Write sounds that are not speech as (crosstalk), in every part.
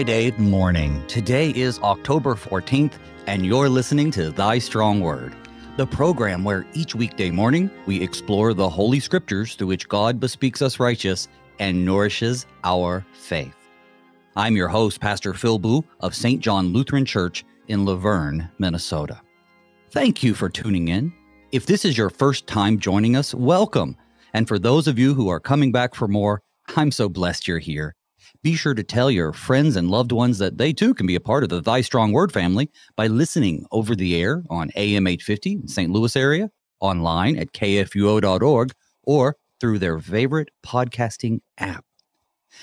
Friday morning. Today is October 14th, and you're listening to Thy Strong Word, the program where each weekday morning we explore the Holy Scriptures through which God bespeaks us righteous and nourishes our faith. I'm your host, Pastor Phil Booe of St. John Lutheran Church in Luverne, Minnesota. Thank you for tuning in. If this is your first time joining us, welcome. And for those of you who are coming back for more, I'm so blessed you're here. Be sure to tell your friends and loved ones that they too can be a part of the Thy Strong Word family by listening over the air on AM 850 in St. Louis area, online at kfuo.org, or through their favorite podcasting app.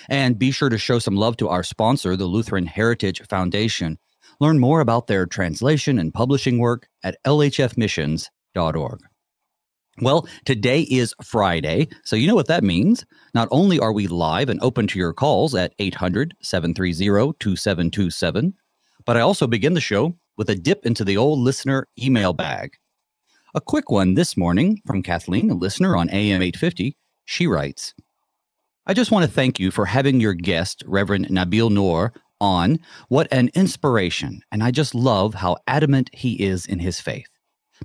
And be sure to show some love to our sponsor, the Lutheran Heritage Foundation. Learn more about their translation and publishing work at lhfmissions.org. Well, today is Friday, so you know what that means. Not only are we live and open to your calls at 800 730 2727, but I also begin the show with a dip into the old listener email bag. A quick one this morning from Kathleen, a listener on AM 850. She writes I just want to thank you for having your guest, Reverend Nabil Nour, on. What an inspiration, and I just love how adamant he is in his faith.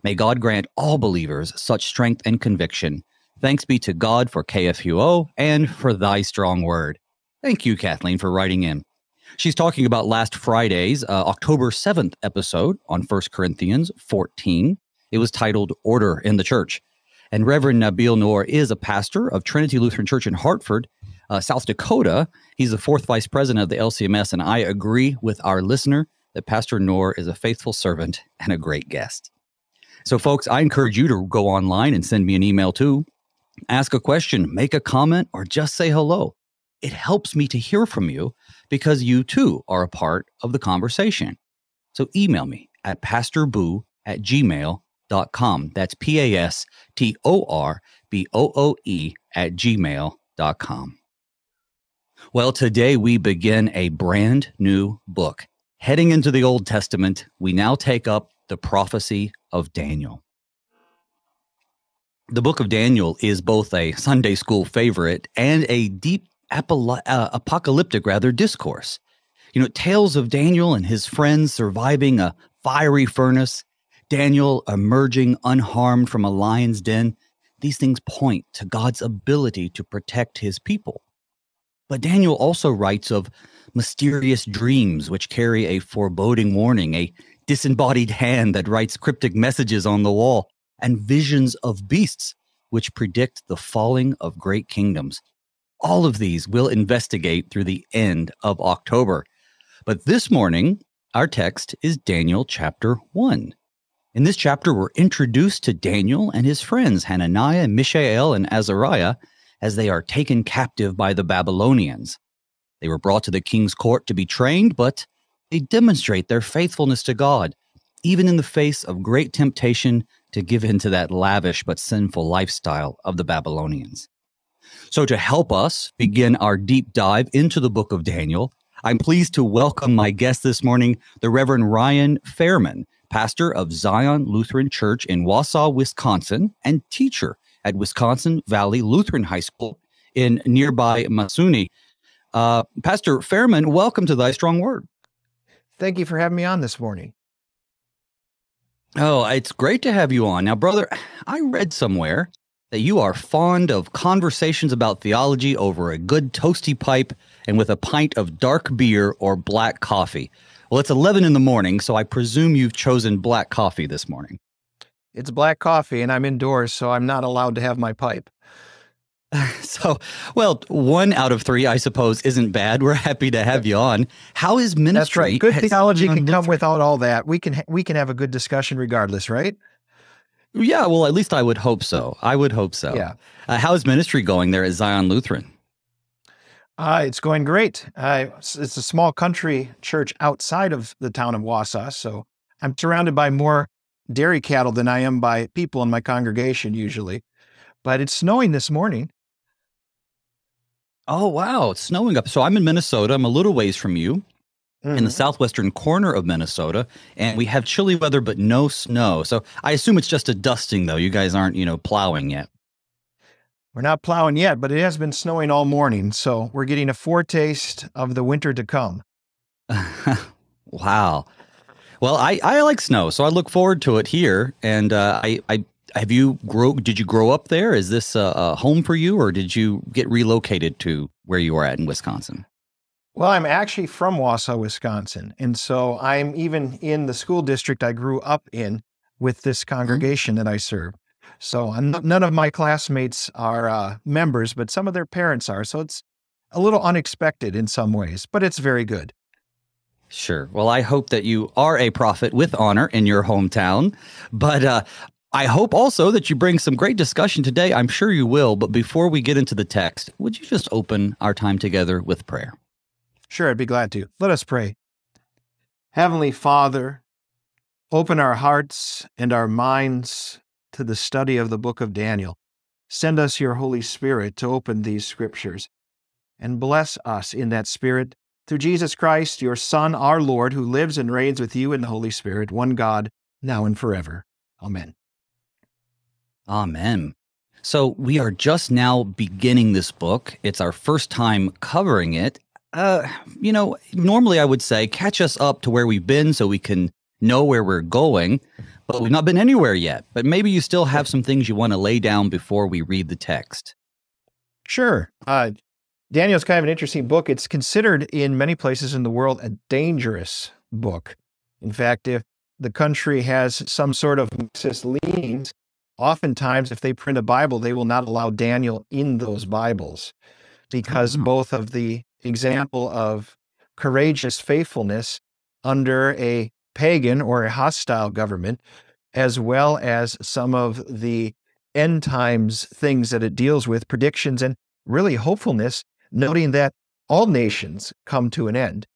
May God grant all believers such strength and conviction. Thanks be to God for KFUO and for thy strong word. Thank you, Kathleen, for writing in. She's talking about last Friday's uh, October 7th episode on 1 Corinthians 14. It was titled Order in the Church. And Reverend Nabil Nour is a pastor of Trinity Lutheran Church in Hartford, uh, South Dakota. He's the fourth vice president of the LCMS, and I agree with our listener that Pastor Nour is a faithful servant and a great guest. So, folks, I encourage you to go online and send me an email too. Ask a question, make a comment, or just say hello. It helps me to hear from you because you too are a part of the conversation. So, email me at pastorbooe at gmail.com. That's P A S T O R B O O E at gmail.com. Well, today we begin a brand new book. Heading into the Old Testament, we now take up the prophecy of Daniel. The book of Daniel is both a Sunday school favorite and a deep uh, apocalyptic rather discourse. You know, tales of Daniel and his friends surviving a fiery furnace, Daniel emerging unharmed from a lion's den. These things point to God's ability to protect his people. But Daniel also writes of mysterious dreams which carry a foreboding warning, a disembodied hand that writes cryptic messages on the wall, and visions of beasts which predict the falling of great kingdoms. All of these we'll investigate through the end of October. But this morning, our text is Daniel chapter 1. In this chapter, we're introduced to Daniel and his friends, Hananiah, Mishael, and Azariah, as they are taken captive by the Babylonians. They were brought to the king's court to be trained, but they demonstrate their faithfulness to God, even in the face of great temptation to give in to that lavish but sinful lifestyle of the Babylonians. So, to help us begin our deep dive into the book of Daniel, I'm pleased to welcome my guest this morning, the Reverend Ryan Fairman, pastor of Zion Lutheran Church in Wausau, Wisconsin, and teacher at Wisconsin Valley Lutheran High School in nearby Mosinee. Uh, pastor Fairman, welcome to Thy Strong Word. Thank you for having me on this morning. Oh, it's great to have you on. Now, brother, I read somewhere that you are fond of conversations about theology over a good toasty pipe and with a pint of dark beer or black coffee. Well, it's 11 in the morning, so I presume you've chosen black coffee this morning. It's black coffee, and I'm indoors, so I'm not allowed to have my pipe. (laughs) So, well, one out of three, I suppose, isn't bad. We're happy to have you on. How is ministry? That's right. Good theology can come without all that. We can we can have a good discussion regardless, right? Yeah. Well, at least I would hope so. I would hope so. Yeah. Uh, how is ministry going there at Zion Lutheran? Uh, it's going great. Uh, it's, it's a small country church outside of the town of Wausau, so I'm surrounded by more dairy cattle than I am by people in my congregation usually. But it's snowing this morning, Oh, wow. It's snowing up. So I'm in Minnesota. I'm a little ways from you mm-hmm. in the mm-hmm. southwestern corner of Minnesota. And we have chilly weather, but no snow. So I assume it's just a dusting, though. You guys aren't, you know, plowing yet. We're not plowing yet, but it has been snowing all morning. So we're getting a foretaste of the winter to come. (laughs) wow. Well, I, I like snow, so I look forward to it here. And uh, I, I have you grow? Did you grow up there? Is this a, a home for you, or did you get relocated to where you are at in Wisconsin? Well, I'm actually from Wausau, Wisconsin, and so I'm even in the school district I grew up in with this mm-hmm. congregation that I serve. So none of my classmates are uh, members, but some of their parents are. So it's a little unexpected in some ways, but it's very good. Sure. Well, I hope that you are a prophet with honor in your hometown. But uh, I hope also that you bring some great discussion today. I'm sure you will. But before we get into the text, would you just open our time together with prayer? Sure, I'd be glad to. Let us pray. Heavenly Father, open our hearts and our minds to the study of the book of Daniel. Send us your Holy Spirit to open these scriptures and bless us in that Spirit through Jesus Christ, your Son, our Lord, who lives and reigns with you in the Holy Spirit, one God, now and forever. Amen. Amen. So we are just now beginning this book. It's our first time covering it. Uh, you know, normally I would say catch us up to where we've been so we can know where we're going, but we've not been anywhere yet. But maybe you still have some things you want to lay down before we read the text. Sure. Uh, Daniel's kind of an interesting book. It's considered in many places in the world a dangerous book. In fact, if the country has some sort of Marxist leanings, oftentimes if they print a Bible, they will not allow Daniel in those Bibles because mm-hmm. both of the example of courageous faithfulness under a pagan or a hostile government, as well as some of the end times things that it deals with, predictions and really hopefulness noting that all nations come to an end.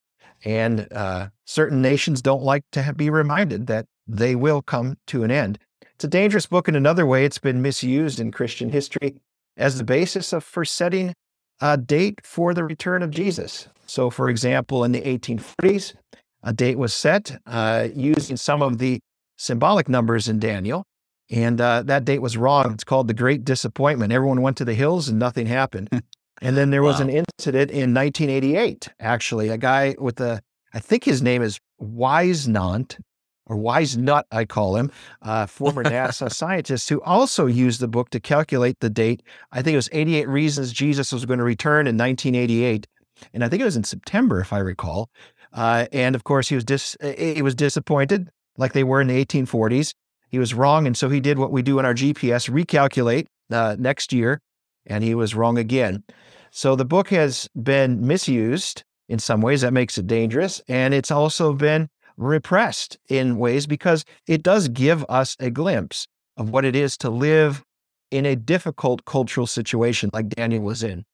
And uh, certain nations don't like to be reminded that they will come to an end. It's a dangerous book in another way. It's been misused in Christian history as the basis of for setting a date for the return of Jesus. So, for example, in the 1840s, a date was set uh, using some of the symbolic numbers in Daniel, and uh, that date was wrong. It's called the Great Disappointment. Everyone went to the hills and nothing happened. (laughs) And then there was wow. an incident in 1988, actually, a guy with a, I think his name is Whisenant or Wise Nut, I call him, uh, former NASA (laughs) scientist who also used the book to calculate the date. I think it was 88 Reasons Jesus was going to return in 1988. And I think it was in September, if I recall. Uh, and of course, he was dis- he was disappointed, like they were in the 1840s. He was wrong, and so he did what we do in our GPS: recalculate uh, next year, and he was wrong again. So the book has been misused in some ways. That makes it dangerous. And it's also been repressed in ways because it does give us a glimpse of what it is to live in a difficult cultural situation like Daniel was in.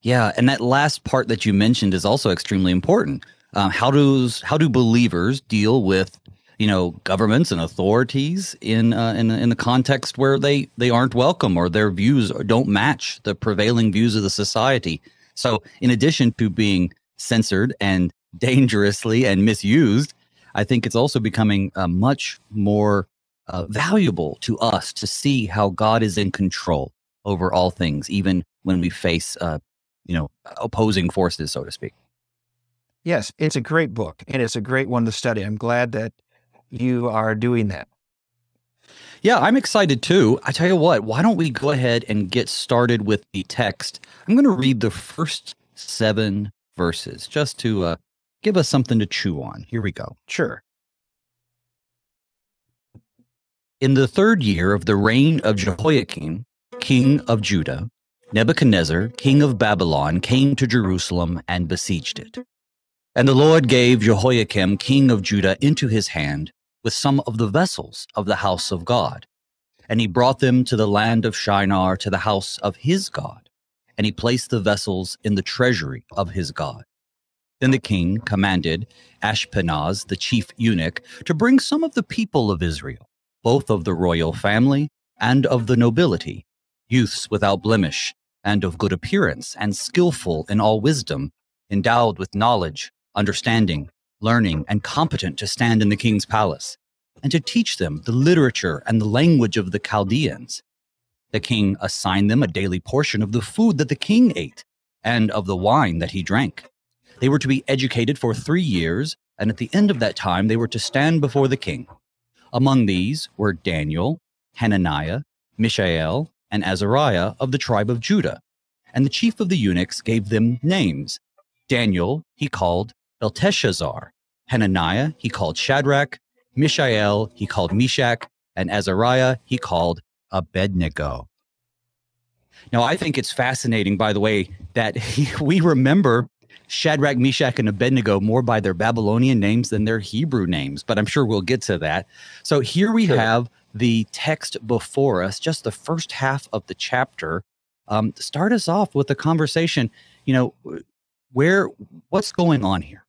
Yeah, and that last part that you mentioned is also extremely important. Um, how does how do believers deal with you know governments and authorities in uh, in in the context where they they aren't welcome or their views don't match the prevailing views of the society. So, in addition to being censored and dangerously and misused, I think it's also becoming uh, much more uh, valuable to us to see how God is in control over all things, even when we face, uh, you know, opposing forces, so to speak. Yes, it's a great book and it's a great one to study. I'm glad that you are doing that. Yeah, I'm excited too. I tell you what, why don't we go ahead and get started with the text? I'm going to read the first seven verses just to uh, give us something to chew on. Here we go. Sure. In the third year of the reign of Jehoiakim, king of Judah, Nebuchadnezzar, king of Babylon, came to Jerusalem and besieged it. And the Lord gave Jehoiakim, king of Judah, into his hand with some of the vessels of the house of God. And he brought them to the land of Shinar to the house of his God. And he placed the vessels in the treasury of his God. Then the king commanded Ashpenaz, the chief eunuch, to bring some of the people of Israel, both of the royal family and of the nobility, youths without blemish, and of good appearance, and skillful in all wisdom, endowed with knowledge, understanding, learning, and competent to stand in the king's palace, and to teach them the literature and the language of the Chaldeans. The king assigned them a daily portion of the food that the king ate and of the wine that he drank. They were to be educated for three years, and at the end of that time, they were to stand before the king. Among these were Daniel, Hananiah, Mishael, and Azariah of the tribe of Judah. And the chief of the eunuchs gave them names. Daniel he called Belteshazzar, Hananiah he called Shadrach, Mishael he called Meshach, and Azariah he called Abednego. Now, I think it's fascinating, by the way, that he, (laughs) we remember Shadrach, Meshach, and Abednego more by their Babylonian names than their Hebrew names, but I'm sure we'll get to that. So here we sure. have the text before us, just the first half of the chapter. Um, start us off with a conversation. You know, where what's going on here?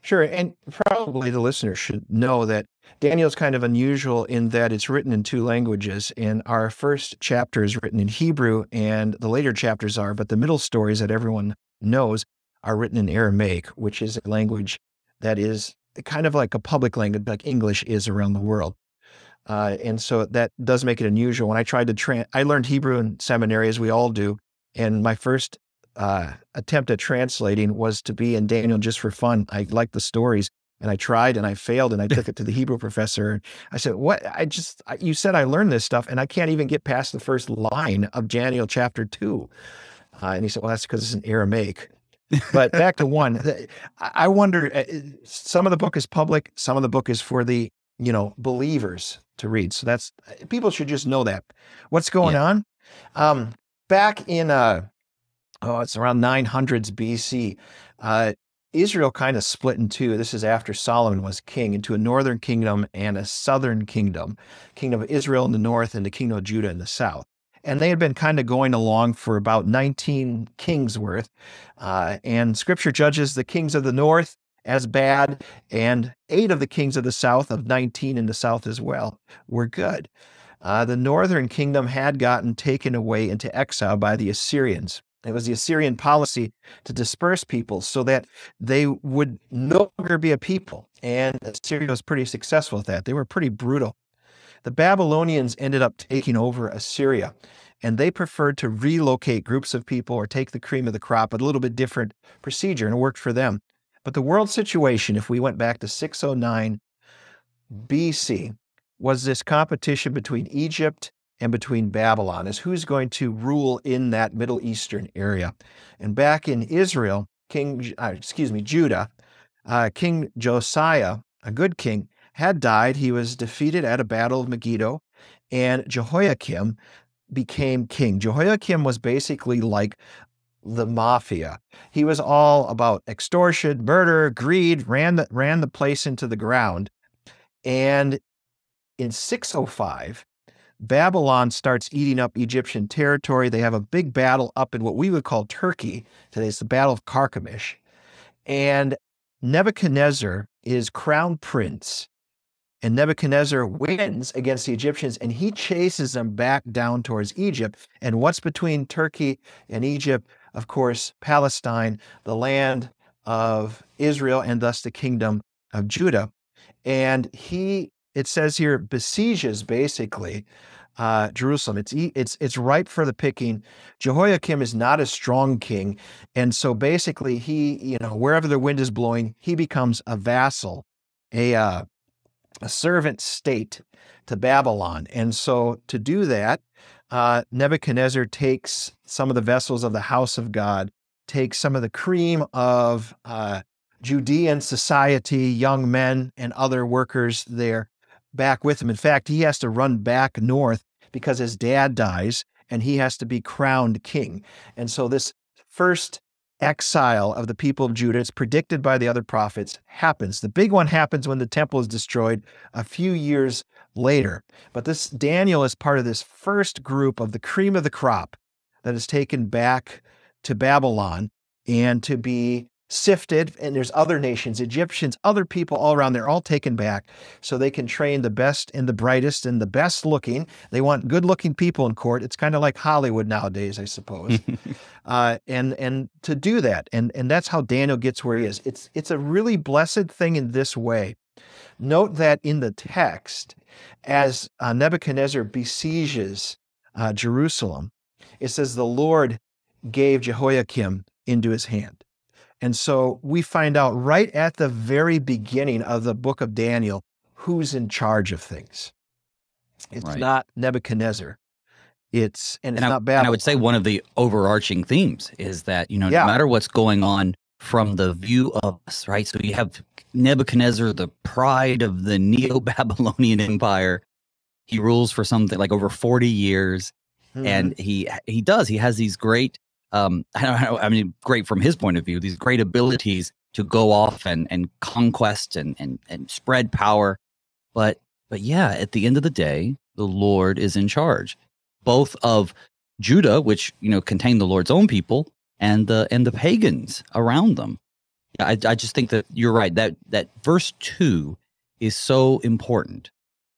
Sure, and probably the listener should know that Daniel's kind of unusual in that it's written in two languages. And our first chapter is written in Hebrew, and the later chapters are, but the middle stories that everyone knows are written in Aramaic, which is a language that is kind of like a public language, like English is around the world. Uh, and so that does make it unusual. When I tried to train, I learned Hebrew in seminary, as we all do. And my first uh, attempt at translating was to be in Daniel just for fun. I liked the stories and I tried and I failed and I took it to the Hebrew professor. I said, What? I just, you said I learned this stuff and I can't even get past the first line of Daniel chapter two. Uh, and he said, Well, that's because it's in Aramaic. But back to one, I wonder, uh, some of the book is public, some of the book is for the, you know, believers to read. So that's, people should just know that. What's going yeah. on? Um, back in, uh, oh, it's around 900s BC. Uh, Israel kind of split in two. This is after Solomon was king into a northern kingdom and a southern kingdom, kingdom of Israel in the north and the kingdom of Judah in the south. And they had been kind of going along for about 19 kings worth. Uh, and scripture judges the kings of the north as bad, and eight of the kings of the south, of 19 in the south as well, were good. Uh, the northern kingdom had gotten taken away into exile by the Assyrians. It was the Assyrian policy to disperse people so that they would no longer be a people. And Assyria was pretty successful at that. They were pretty brutal. The Babylonians ended up taking over Assyria, and they preferred to relocate groups of people or take the cream of the crop, a little bit different procedure, and it worked for them. But the world situation, if we went back to 609 BC, was this competition between Egypt and between Babylon is who's going to rule in that Middle Eastern area. And back in Israel, King, uh, excuse me, Judah, uh, King Josiah, a good king, had died. He was defeated at a battle of Megiddo, and Jehoiakim became king. Jehoiakim was basically like the mafia. He was all about extortion, murder, greed, ran the, ran the place into the ground. And in 605, Babylon starts eating up Egyptian territory. They have a big battle up in what we would call Turkey. Today it's the Battle of Carchemish. And Nebuchadnezzar is crown prince. And Nebuchadnezzar wins against the Egyptians and he chases them back down towards Egypt. And what's between Turkey and Egypt? Of course, Palestine, the land of Israel, and thus the kingdom of Judah. And he it says here besieges basically uh, Jerusalem. It's it's it's ripe for the picking. Jehoiakim is not a strong king, and so basically he, you know, wherever the wind is blowing, he becomes a vassal, a uh, a servant state to Babylon. And so to do that, uh, Nebuchadnezzar takes some of the vessels of the house of God, takes some of the cream of uh, Judean society, young men and other workers there, back with him. In fact, he has to run back north because his dad dies and he has to be crowned king. And so this first exile of the people of Judah, it's predicted by the other prophets, happens. The big one happens when the temple is destroyed a few years later. But this Daniel is part of this first group of the cream of the crop that is taken back to Babylon and to be sifted and there's other nations egyptians other people all around they're all taken back so they can train the best and the brightest and the best looking. They want good looking people in court. It's kind of like hollywood nowadays i suppose. (laughs) Uh, and and to do that and and that's how daniel gets where he is. It's it's a really blessed thing in this way. Note that in the text as uh, nebuchadnezzar besieges uh, jerusalem it says the lord gave jehoiakim into his hand And so we find out right at the very beginning of the book of Daniel who's in charge of things. It's right. not Nebuchadnezzar. It's and it's and not bad. I would say one of the overarching themes is that you know yeah. no matter what's going on from the view of us, right? So you have Nebuchadnezzar, the pride of the Neo-Babylonian (laughs) Empire. He rules for something like over forty years, mm-hmm. and he he does. He has these great, um, (laughs) I don't know, I mean, great from his point of view, these great abilities to go off and and conquest and and and spread power. But but yeah, at the end of the day, the Lord is in charge, both of Judah, which you know contained the Lord's own people, and the and the pagans around them. I, I just think that you're right. That that verse two is so important.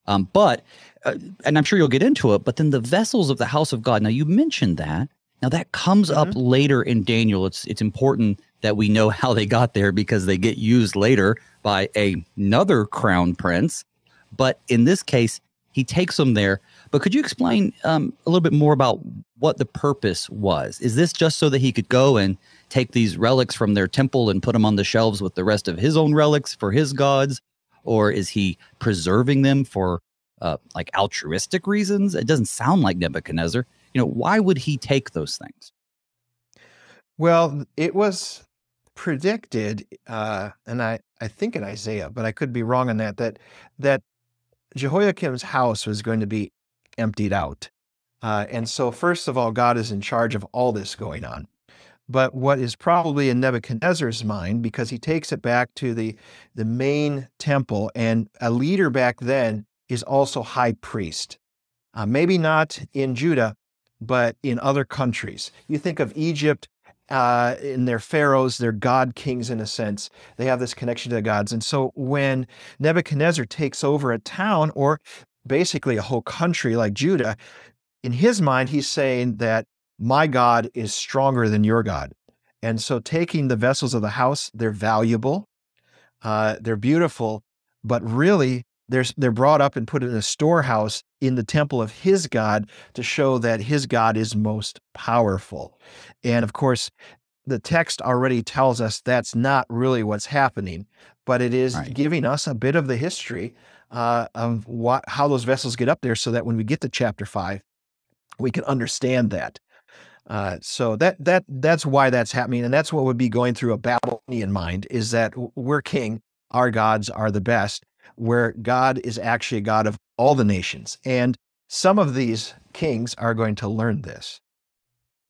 Um, but uh, and I'm sure you'll get into it. But then the vessels of the house of God. Now you mentioned that. Now that comes mm-hmm. up later in Daniel. It's it's important that we know (laughs) how they got there because they get used later by a, another crown prince but in this case, he takes them there. But could you explain um, a little bit more about what the purpose was? Is this just so that he could go and take these relics from their temple and put them on the shelves with the rest of his own relics for his gods? Or is he preserving them for uh, like altruistic reasons? It doesn't sound like Nebuchadnezzar. You know, why would he take those things? Well, it was predicted, uh, and I, I think in Isaiah, but I could be wrong on that, that that Jehoiakim's house was going to be emptied out. Uh, and so, first of all, God is in charge of all this going on. But what is probably in Nebuchadnezzar's mind, because he takes it back to the, the main temple, and a leader back then is also high priest. Uh, maybe not in Judah, but in other countries. You think of Egypt uh, in their pharaohs, they're god kings in a sense. They have this connection to the gods. And so when Nebuchadnezzar takes over a town or basically a whole country like Judah, in his mind, he's saying that my God is stronger than your God. And so taking the vessels of the house, they're valuable, uh, they're beautiful, but really they're, they're brought up and put in a storehouse in the temple of his God to show that his God is most powerful. And of course, the text already tells us that's not really what's happening, but it is right. giving us a bit of the history uh, of what, how those vessels get up there so that when we get to chapter five, we can understand that. Uh, so that that that's why that's happening, and that's what would be going through a Babylonian mind is that we're king, our gods are the best, where God is actually a God of all the nations. And some of these kings are going to learn this.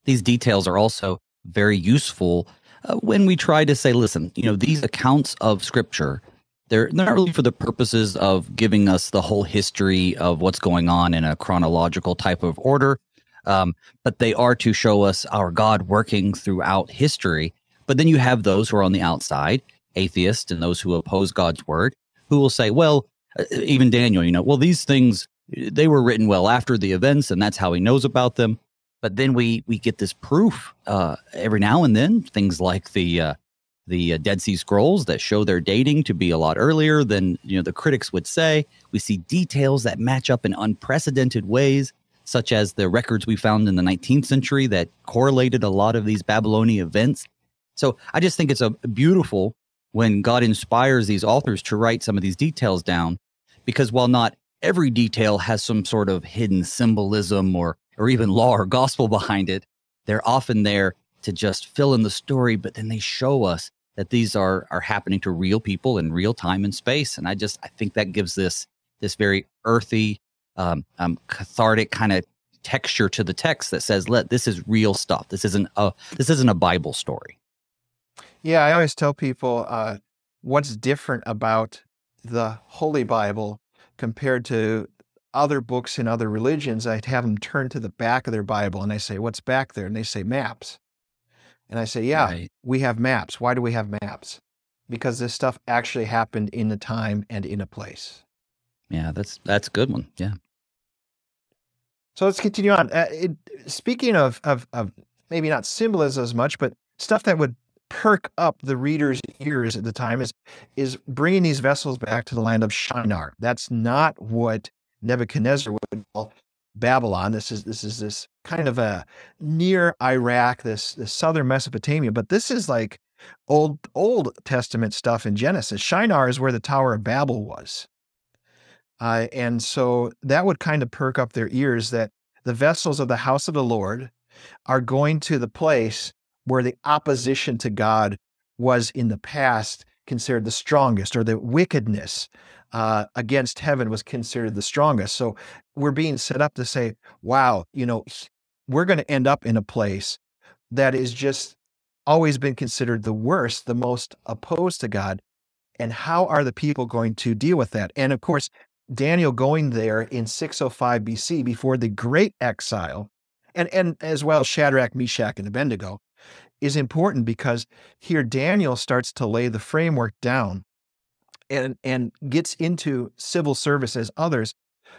These details are also very useful uh, when we try to say, listen, you know, these accounts of scripture, they're, not really for the purposes of giving us the whole history of what's going on in a chronological type of order, um, but they are to show us our God working throughout history. But then you have those who are on the outside, atheists, and those who oppose God's word, who will say, well, even Daniel, you know, well, these things, they were written well after the events, and that's how he knows about them. But then we we get this proof uh, every now and then, things like the uh, the uh, Dead Sea Scrolls that show their dating to be a lot earlier than you know the critics would say. We see details that match up in unprecedented ways, such as the records we found in the 19th century that correlated a lot of these Babylonian events. So I just think it's a beautiful when God inspires these authors to write some of these details down, because while not every detail has some sort of hidden symbolism or or even law or gospel (laughs) behind it, they're often there to just fill in the story, but then they show us that these are are happening to real people in real time and space. And I just I think that gives this this very earthy, um, um, cathartic kind of texture to the text that says, "Let this is real stuff. This isn't a this isn't a Bible story." Yeah, I always tell people uh, what's different about the Holy Bible compared to other books in other religions. I'd have them turn to the back of their Bible and I say, What's back there? And they say, Maps. And I say, Yeah, right. we have maps. Why do we have maps? Because this stuff actually happened in a time and in a place. Yeah, that's that's a good one. Yeah. So let's continue on. Uh, it, speaking of, of of maybe not symbolism as much, but stuff that would perk up the reader's ears at the time is is bringing these vessels back to the land of Shinar. That's not what Nebuchadnezzar would call Babylon. This is this is this kind of a near Iraq, this, this southern Mesopotamia, but this is like old Old Testament stuff in Genesis. Shinar is where the Tower of Babel was. Uh, and so that would kind of perk up their ears that the vessels of the house of the Lord are going to the place where the opposition to God was in the past considered the strongest, or the wickedness uh, against heaven was considered the strongest. So we're being set up to say, wow, you know, we're going to end up in a place that is just always been considered the worst, the most opposed to God. And how are the people going to deal with that? And of course, Daniel going there in 605 BC before the great exile, and, and as well Shadrach, Meshach, and Abednego, is important because here Daniel starts to lay the framework down and, and gets into civil service as others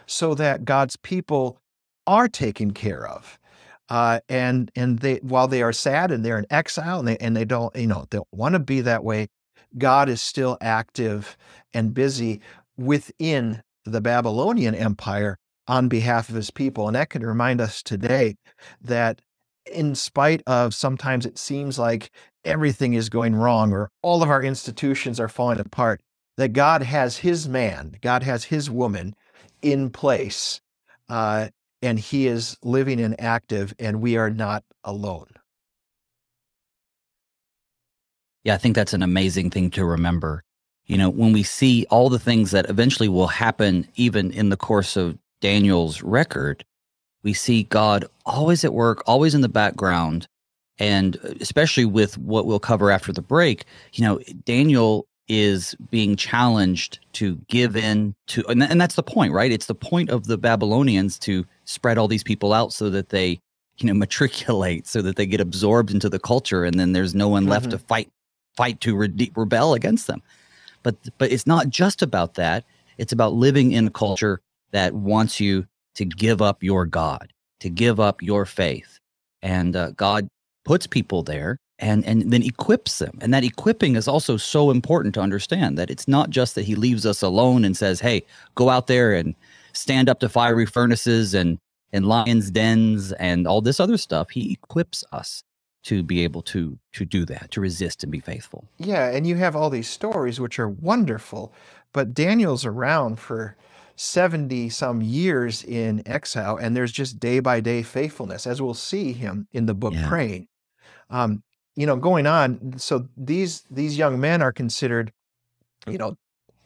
so that God's people are taken care of. Uh, and and they while they are sad and they're in exile and they and they don't you know don't want to be that way, God is still active and busy within the Babylonian Empire on behalf of his people. And that can remind us today that in spite of sometimes it seems like everything is going wrong or all of our institutions are falling apart, that God has his man, God has his woman in place, uh, and he is living and active, and we are not alone. Yeah, I think that's an amazing thing to remember. You know, when we see all the things that eventually will happen, even in the course of Daniel's record, we see God always at work, always in the background. And uh, especially with what we'll cover after the break, you know, Daniel is being challenged to give in to, and, and that's the point, right? It's the point of the Babylonians to spread all these people out so that they, you know, (laughs) matriculate, so that they get absorbed into the culture, and then there's no one left mm-hmm. to fight, fight to re- rebel against them. But but it's not just about that. It's about living in a culture that wants you to give up your God, to give up your faith. And uh, God puts people there and, and then equips them. And that equipping is also so important to understand that it's not just that he leaves us alone and says, hey, go out there and stand up to fiery furnaces and, and lions' dens and all this other stuff. He equips us to be able to to do that to resist and be faithful yeah and you have all these stories which are wonderful but daniel's around for 70 some years in exile, and there's just day by day faithfulness, as we'll see him in the book yeah. praying. Um, you know, going on. So these these young men are considered, you know,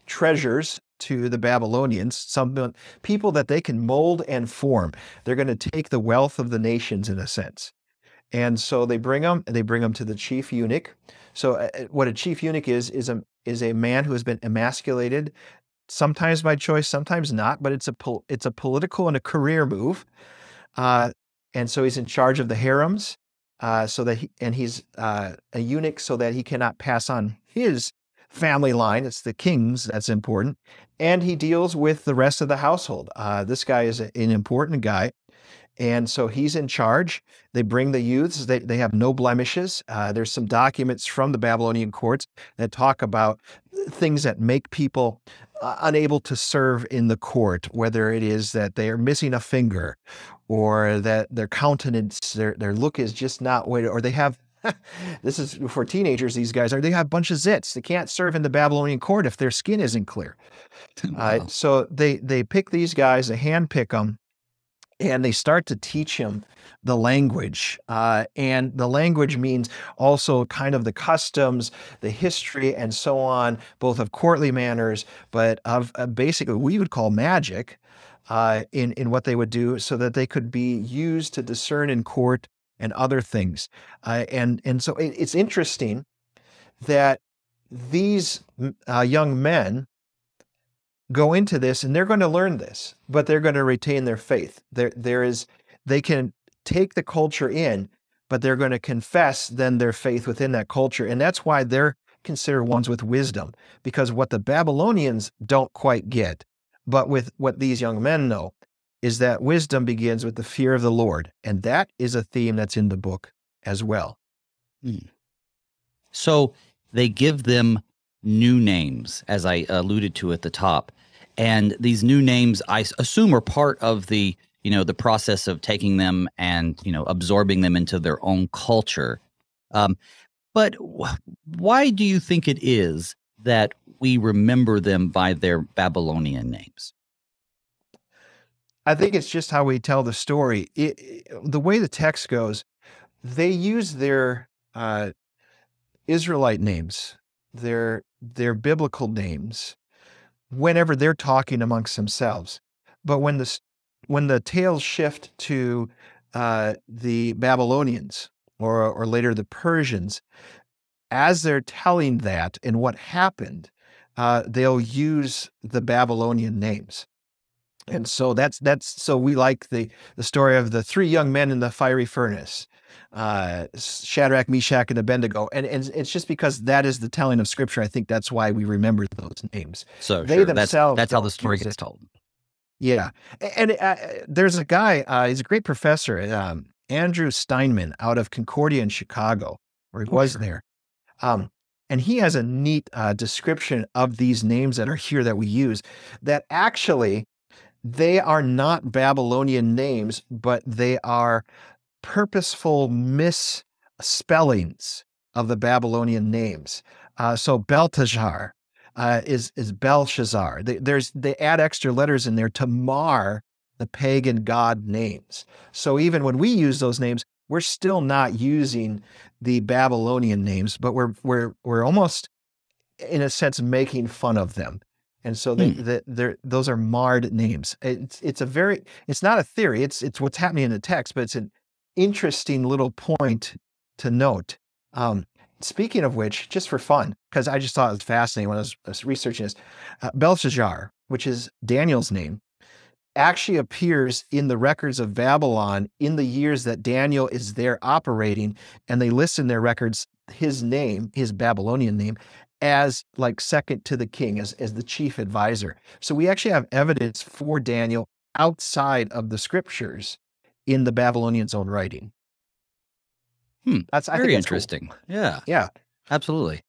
treasures to the Babylonians, some people that they can mold and form. They're going to take the wealth of the nations in a sense. And so they bring them, they bring them to the chief eunuch. So uh, uh, what a chief eunuch is is a is a man who has been emasculated sometimes by choice, sometimes not, but it's a pol- it's a political and a career move. Uh, and so he's in charge of the harems, uh, so that he, and he's uh, a eunuch, so that he cannot pass on his family line. It's the king's that's important, and he deals with the rest of the household. Uh, this guy is an important guy. And so he's in charge. They bring the youths, they, they have no blemishes. Uh, there's some documents from the Babylonian courts that talk about things that make people uh, unable to serve in the court, whether it is that they are missing a finger or that their countenance, their, their look is just not way, or they have (laughs) this is for teenagers, these guys are, they have a bunch of zits. They can't serve in the Babylonian court if their skin isn't clear. (laughs) Wow. Uh, so they, they pick these guys, they hand pick them, and they start to teach him the language. Uh, and the language means also kind of the customs, the history, and so on, both of courtly manners, but of uh, basically we would call magic uh, in, in what they would do so that they could be used to discern in court and other things. Uh, and, and so it, it's interesting that these uh, young men go into this and they're going to learn this, but they're going to retain their faith. There, there is, they can take the culture in, but they're going to confess then their faith within that culture. And that's why they're considered ones with wisdom, because what the Babylonians don't quite get, but with what these young men know, is that wisdom begins with the fear of the Lord. And that is a theme that's in the book as well. Hmm. So they give them new names, as I alluded to at the top. And these new names, I assume, are part of the you know the process of taking them and you know absorbing them into their own culture. Um, But why do you think it is that we remember them by their Babylonian names? I think it's just how we tell the story. It, it, the way the text goes, they use their uh, Israelite names, their their biblical names, whenever they're talking amongst themselves. But when the when the tales shift to uh, the Babylonians or or later the Persians, as they're telling that and what happened, uh, they'll use the Babylonian names. And so that's that's so we like the the story of the three young men in the fiery furnace, uh, Shadrach, Meshach, and Abednego, and, and it's just because that is the telling of Scripture. I think that's why we remember those names. So they sure. themselves that's, that's how the story gets told. Yeah, and uh, there's a guy. Uh, he's a great professor, um, Andrew Steinmann, out of Concordia in Chicago, where he oh, was sure. there. Um, and he has a neat uh, description of these names that are here that we use. That actually they are not Babylonian names, but they are purposeful misspellings of the Babylonian names. Uh, so Belteshazzar uh, is is Belshazzar. They, there's they add extra letters in there to mar the pagan god names. So even when we use those names, we're still not using the Babylonian names, but we're we're we're almost in a sense making fun of them and so they, hmm. they those are marred names. It's it's a very it's not a theory. It's it's what's happening in the text, but it's an interesting little point to note. Um, speaking of which, just for fun, because I just thought it was fascinating when I was, I was researching this, uh, Belshazzar, which is Daniel's name, actually appears in the records of Babylon in the years that Daniel is there operating, and they list in their records his name, his Babylonian name, as like second to the king, as, as the chief advisor. So we actually have evidence for Daniel outside of the scriptures in the Babylonians' own writing. Hmm. That's I very interesting. Cool. Yeah. Yeah. Absolutely.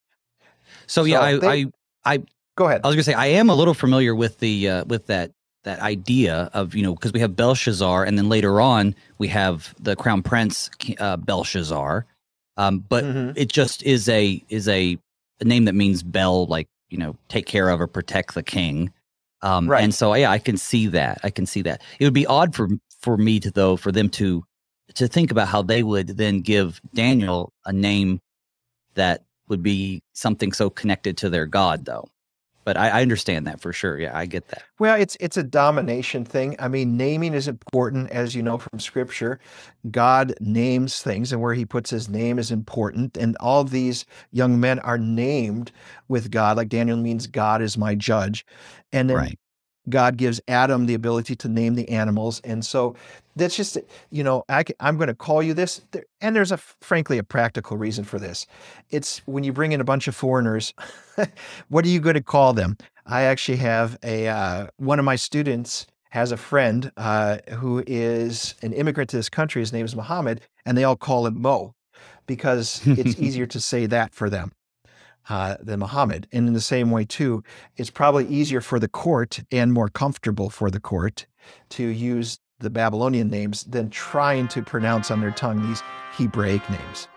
So, so yeah, I, they, I, I go ahead. I was gonna say I am a little familiar with the uh, with that that idea of you know because we have Belshazzar and then later on we have the crown prince uh, Belshazzar, um, but mm-hmm. it just is a is a a name that means bell, like you know, take care of or protect the king. Um, right. And so, yeah, I can see that. I can see that. It would be odd for for me to though for them to to think about how they would then give Daniel a name that would be something so connected to their god, though but I, I, understand that for sure. Yeah, I get that. Well, it's it's a domination thing. I mean, naming is important, as you know from Scripture. God names things, and where He puts His name is important. And all these young men are named with God, like Daniel means God is my judge, and then right. God gives Adam the ability to name the animals. And so that's just, you know, I, am going to call you this. And there's a, frankly, a practical reason for this. It's when you bring in a bunch of foreigners, (laughs) what are you going to call them? I actually have a, uh, one of my students has a friend uh, who is an immigrant to this country. His name is Muhammad, and they all call him Mo because it's (laughs) easier to say that for them uh, than Muhammad. And in the same way, too, it's probably easier for the court and more comfortable for the court to use the Babylonian names than trying to pronounce on their tongue these Hebraic names.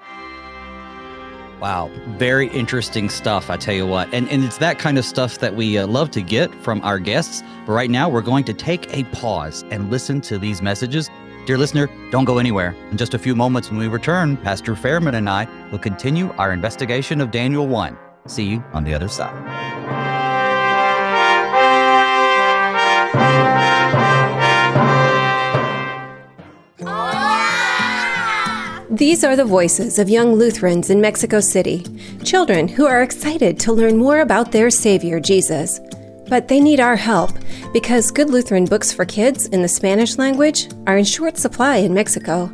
Wow, very interesting stuff, I tell you what. And, and it's that kind of stuff that we uh, love to get from our guests. But right now, we're going to take a pause and listen to these messages Dear listener, don't go anywhere. In just a few moments when we return, Pastor Fairman and I will continue our investigation of Daniel 1. See you on the other side. These are the voices of young Lutherans in Mexico City, children who are excited to learn more about their Savior, Jesus. But they need our help because good Lutheran books for kids in the Spanish language are in short supply in Mexico.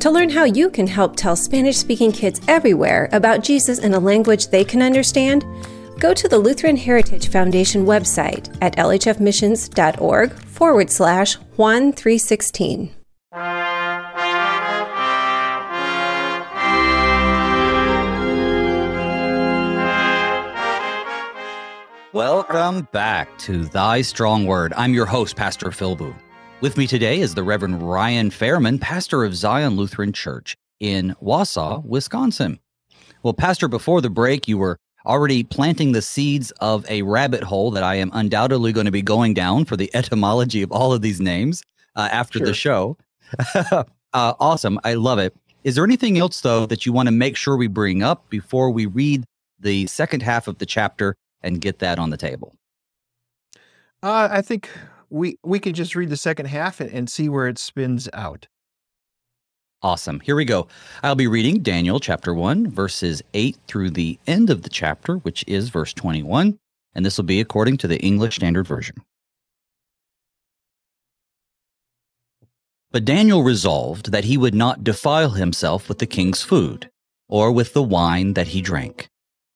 To learn how you can help tell Spanish speaking kids everywhere about Jesus in a language they can understand, go to the Lutheran Heritage Foundation website at lhfmissions.org forward slash Juan 316. Welcome back to Thy Strong Word. I'm your host, Pastor Phil Booe. With me today is the Reverend Ryan Fairman, pastor of Zion Lutheran Church in Wausau, Wisconsin. Well, Pastor, before the break, you were already planting the seeds of a rabbit hole that I am undoubtedly going to be going down for the (laughs) etymology of all of these names uh, after sure. the show. (laughs) uh, awesome. I love it. Is there anything else, though, that you want to make sure we bring up before we read the second half of the chapter and get that on the table? Uh, I think we we can just read the second half and, and see where it spins out. Awesome. Here we go. I'll be reading Daniel chapter 1, verses 8 through the end of the chapter, which is verse 21, and this will be according to the English Standard Version. But Daniel resolved that he would not defile himself with the king's food, or with the wine that he drank.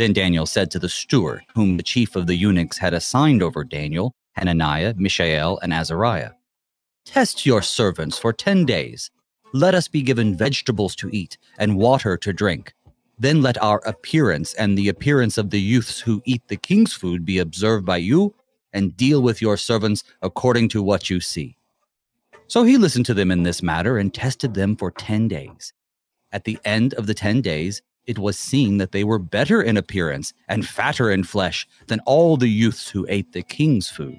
Then Daniel said to the steward, whom the chief of the eunuchs had assigned over Daniel, Hananiah, Mishael, and Azariah Test your servants for ten days. Let us be given vegetables to eat and water to drink. Then let our appearance and the appearance of the youths who eat the king's food be observed by you, and deal with your servants according to what you see. So he listened to them in this matter and tested them for ten days. At the end of the ten days, it was seen that they were better in appearance and fatter in flesh than all the youths who ate the king's food.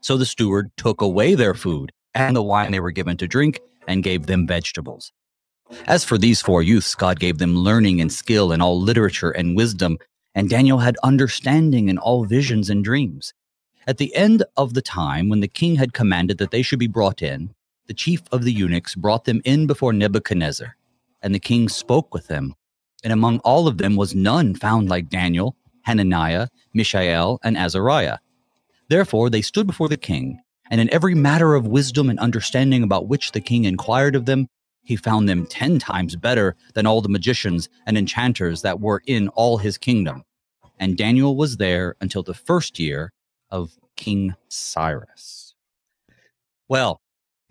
So the steward took away their food and the wine they were given to drink and gave them vegetables. As for these four youths, God gave them learning and skill in all literature and wisdom, and Daniel had understanding in all visions and dreams. At the end of the time, when the king had commanded that they should be brought in, the chief of the eunuchs brought them in before Nebuchadnezzar. And the king spoke with them. And among all of them was none found like Daniel, Hananiah, Mishael, and Azariah. Therefore they stood before the king, and in every matter of wisdom and understanding about which the king inquired of them, he found them ten times better than all the magicians and enchanters that were in all his kingdom. And Daniel was there until the first year of King Cyrus. Well,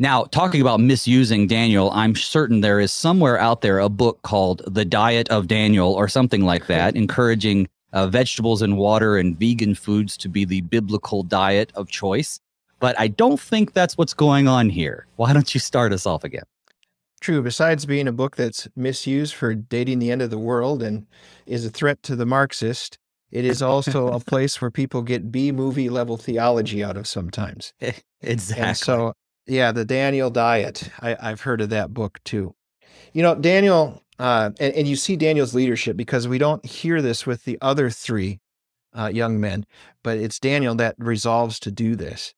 now, talking about misusing Daniel, I'm certain there is somewhere out there a book called The Diet of Daniel or something like that, encouraging uh, vegetables and water and vegan foods to be the biblical diet of choice. But I don't think that's what's going on here. Why don't you start us off again? True. Besides being a book that's misused for dating the end of the world and is a threat to the Marxist, it is also a (laughs) place where people get B movie level theology out of sometimes. (laughs) Exactly. And so, yeah, the Daniel diet. I, I've heard of that book too. You know, Daniel, uh, and, and you see Daniel's leadership because we don't hear this with the other three uh, young men, but it's Daniel that resolves to do this.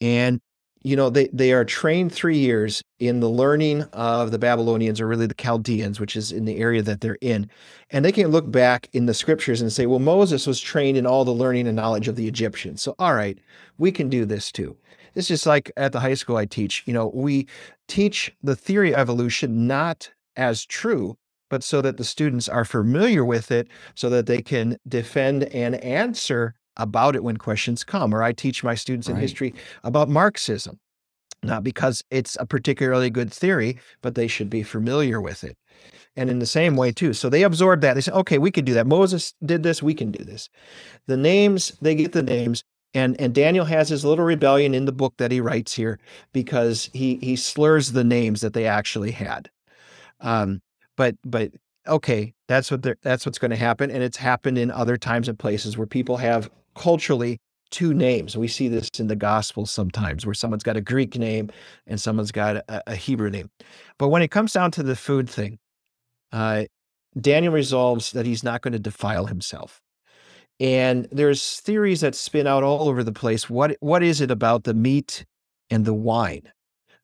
And you know they they are trained three years in the learning of the babylonians or really the chaldeans which is in the area that they're in and they can look back in the scriptures and say well moses was trained in all the learning and knowledge of the egyptians so all right we can do this too it's just like at the high school i teach you know we teach the theory of evolution not as true but so that the students are familiar with it so that they can defend and answer about it when questions come. Or I teach my students right. in history about Marxism, not because it's a particularly good theory, but they should be familiar with it. And in the same way, too. So they absorb that. They say, okay, we could do that. Moses did this, we can do this. The names, they get the names. And, and Daniel has his little rebellion in the book that he writes here because he he slurs the names that they actually had. Um, but but okay, that's what that's what's going to happen, and it's happened in other times and places where people have culturally two names. We see this in the Gospels sometimes where someone's got a Greek name and someone's got a, a Hebrew name. But when it comes down to the food thing, uh, Daniel resolves that he's not going to defile himself. And there's theories that spin out all over the place. What what is it about the meat and the wine?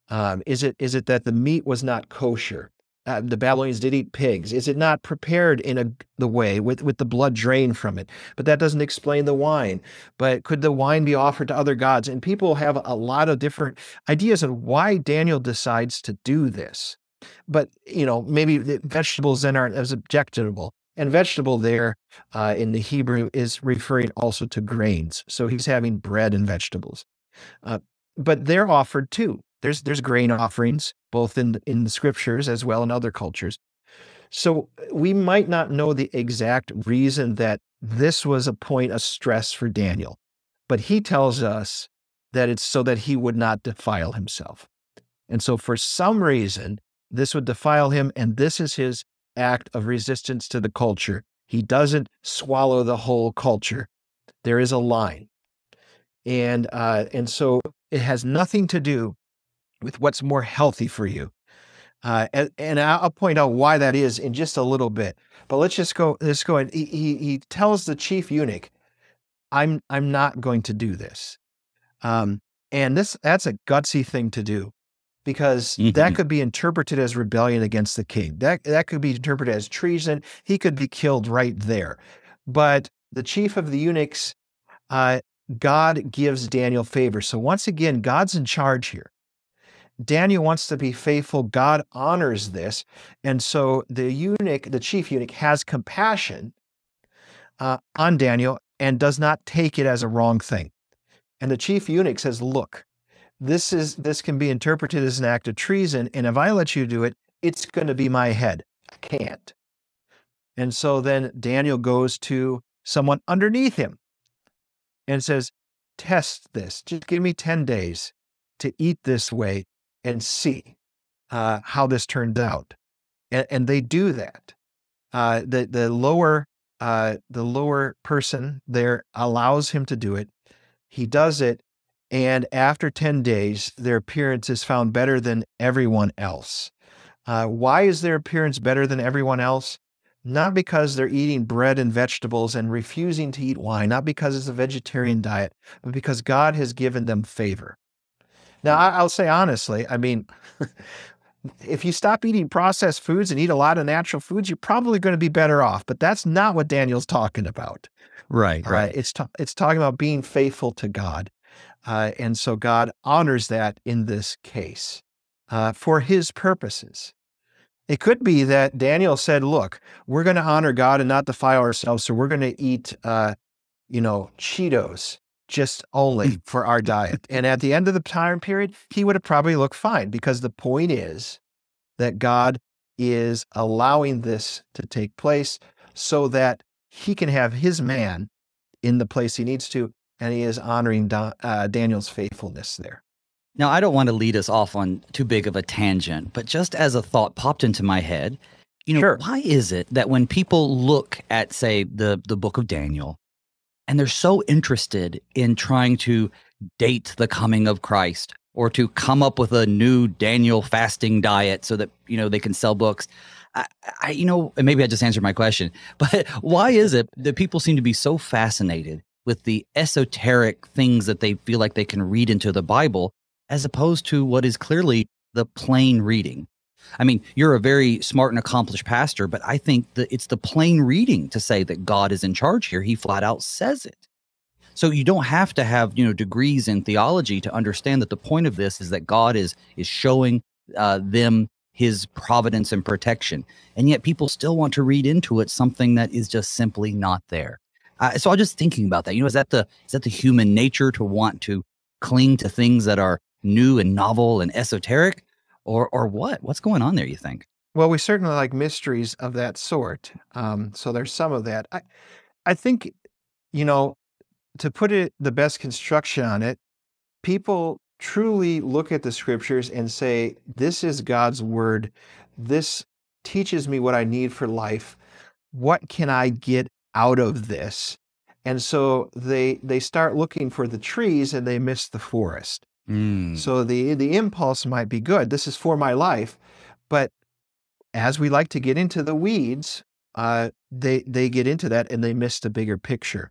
Um, is it is it that the meat was not kosher? uh, the Babylonians did eat pigs. Is it not prepared in a, the way with, with the blood drained from it? But that doesn't explain the wine. But could the wine be offered to other gods? And people have a lot of different ideas on why Daniel decides to do this. But, you know, maybe the vegetables then aren't as objectionable. And vegetable there uh, in the Hebrew is referring also to grains. So he's having bread and vegetables. Uh, but they're offered too. There's there's grain offerings both in in the scriptures as well in other cultures. So we might not know the exact reason that this was a point of stress for Daniel, but he tells us that it's so that he would not defile himself. And so for some reason, this would defile him, and this is his act of resistance to the culture. He doesn't swallow the whole culture. There is a line. And uh, and so it has nothing to do with what's more healthy for you. Uh, and, and, I'll point out why that is in just a little bit. But let's just go. Let's go. Ahead. He, he, he tells the chief eunuch, "I'm I'm not going to do this." Um, and this that's a gutsy thing to do, because mm-hmm. that could be interpreted as rebellion against the king. That that could be interpreted as treason. He could be killed right there. But the chief of the eunuchs, uh, God gives Daniel favor. So once again, God's in charge here. Daniel wants to be faithful. God honors this. And so the eunuch, the chief eunuch, has compassion uh, on Daniel and does not take it as a wrong thing. And the chief eunuch says, Look, this is this can be interpreted as an act of treason, and if I let you do it, it's going to be my head. I can't. And so then Daniel goes to someone underneath him and says, Test this. Just give me 10 days to eat this way and see uh, how this turned out. And, and they do that. Uh, the the lower uh, the lower person there allows him to do it. He does it, and after ten days, their appearance is found better than everyone else. Uh, why is their appearance better than everyone else? Not because they're eating bread and vegetables and refusing to eat wine, not because it's a vegetarian diet, but because God has given them favor. Now, I'll say honestly, I mean, (laughs) if you stop eating processed foods and eat a lot of natural foods, you're probably going to be better off. But that's not what Daniel's talking about. Right, right. Uh, it's ta- it's talking about being faithful to God, uh, and so God honors that in this case uh, for His purposes. It could be that Daniel said, "Look, we're going to honor God and not defile ourselves, so we're going to eat, uh, you know, Cheetos just only mm. for our diet. And at the end of the time period, he would have probably looked fine because the point is that God is allowing this to take place so that he can have his man in the place he needs to, and he is honoring da- uh, Daniel's faithfulness there. Now, I don't want to lead us off on too big of a tangent, but just as a thought popped into my head, you know, sure. why is it that when people look at, say, the the book of Daniel, and they're so interested in trying to date the coming of Christ or to come up with a new Daniel fasting diet so that you know they can sell books. I, I you know, maybe I just answered my question, (laughs) but why is it that people seem to be so fascinated with the esoteric things that they feel like they can read into the Bible as opposed to what is clearly the plain reading? I mean, you're a very smart and accomplished pastor, but I think that it's the plain reading to say that God is in charge here. He flat out says it. So you don't have to have, you know, degrees in theology to understand that the point of this is that God is is showing uh, them his providence and protection. And yet people still want to read into it something that is just simply not there. Uh, so I'm just thinking about that. You know, is that the is that the human nature to want to cling to things that are new and novel and esoteric? or or what? What's going on there? You think? Well, we certainly like mysteries of that sort. Um, so there's some of that. I I think you know to put it the best construction on it, people truly look at the scriptures and say, "This is God's word. This teaches me what I need for life. What can I get out of this?" And so they they start looking for the trees and they miss the forest. Mm. So the the impulse might be good. This is for my life, but as we like to get into the weeds, uh, they they get into that and they miss the bigger picture.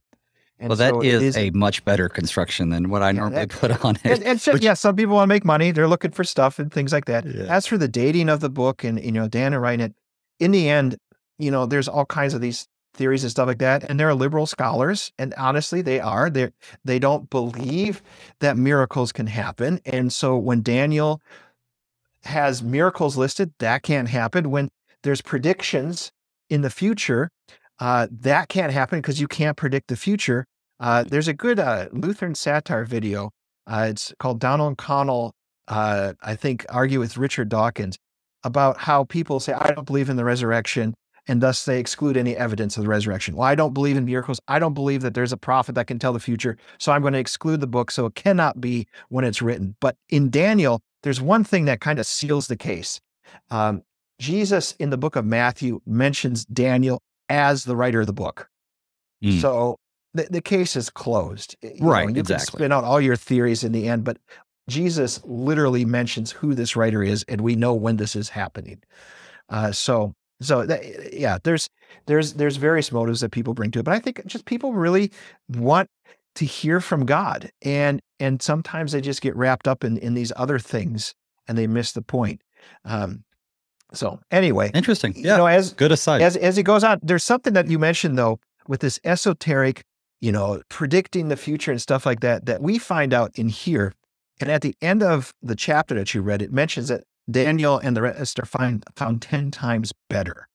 And well, that so is, is, a much better construction than what I yeah, normally that, put on it. And, and so, which, yeah, some people want to make money; they're looking for stuff and things like that. Yeah. As for the dating of the book, and you know, Dan and writing it, in the end, you know, there's all kinds of these theories and stuff like that. And they're liberal scholars, and honestly, they are. They they don't believe that miracles can happen. And so when Daniel has miracles listed, that can't happen. When there's predictions in the future uh, that can't happen because you can't predict the future. Uh, there's a good uh, Lutheran satire video. Uh, it's called Donald Connell, uh, I think, argue with Richard Dawkins about how people say, I don't believe in the resurrection, and thus they exclude any evidence of the resurrection. Well, I don't believe in miracles. I don't believe that there's a prophet that can tell the future. So I'm going to exclude the book. So it cannot be when it's written. But in Daniel, there's one thing that kind of seals the case. Um, Jesus in the book of Matthew mentions Daniel as the writer of the book. Mm. So the, the case is closed. You right. Know, you exactly. can spin out all your theories in the end, but Jesus literally mentions who this writer is, and we know when this is happening. Uh, so, so that, yeah, there's there's there's various motives that people bring to it, but I think just people really want to hear from God, and and sometimes they just get wrapped up in in these other things and they miss the point. Um, so anyway, interesting. Yeah, you know, as good aside. As as it goes on, there's something that you mentioned though with this esoteric, you know, predicting the future and stuff like that that we find out in here. And at the end of the chapter that you read, it mentions that Daniel and the rest are find, found ten times better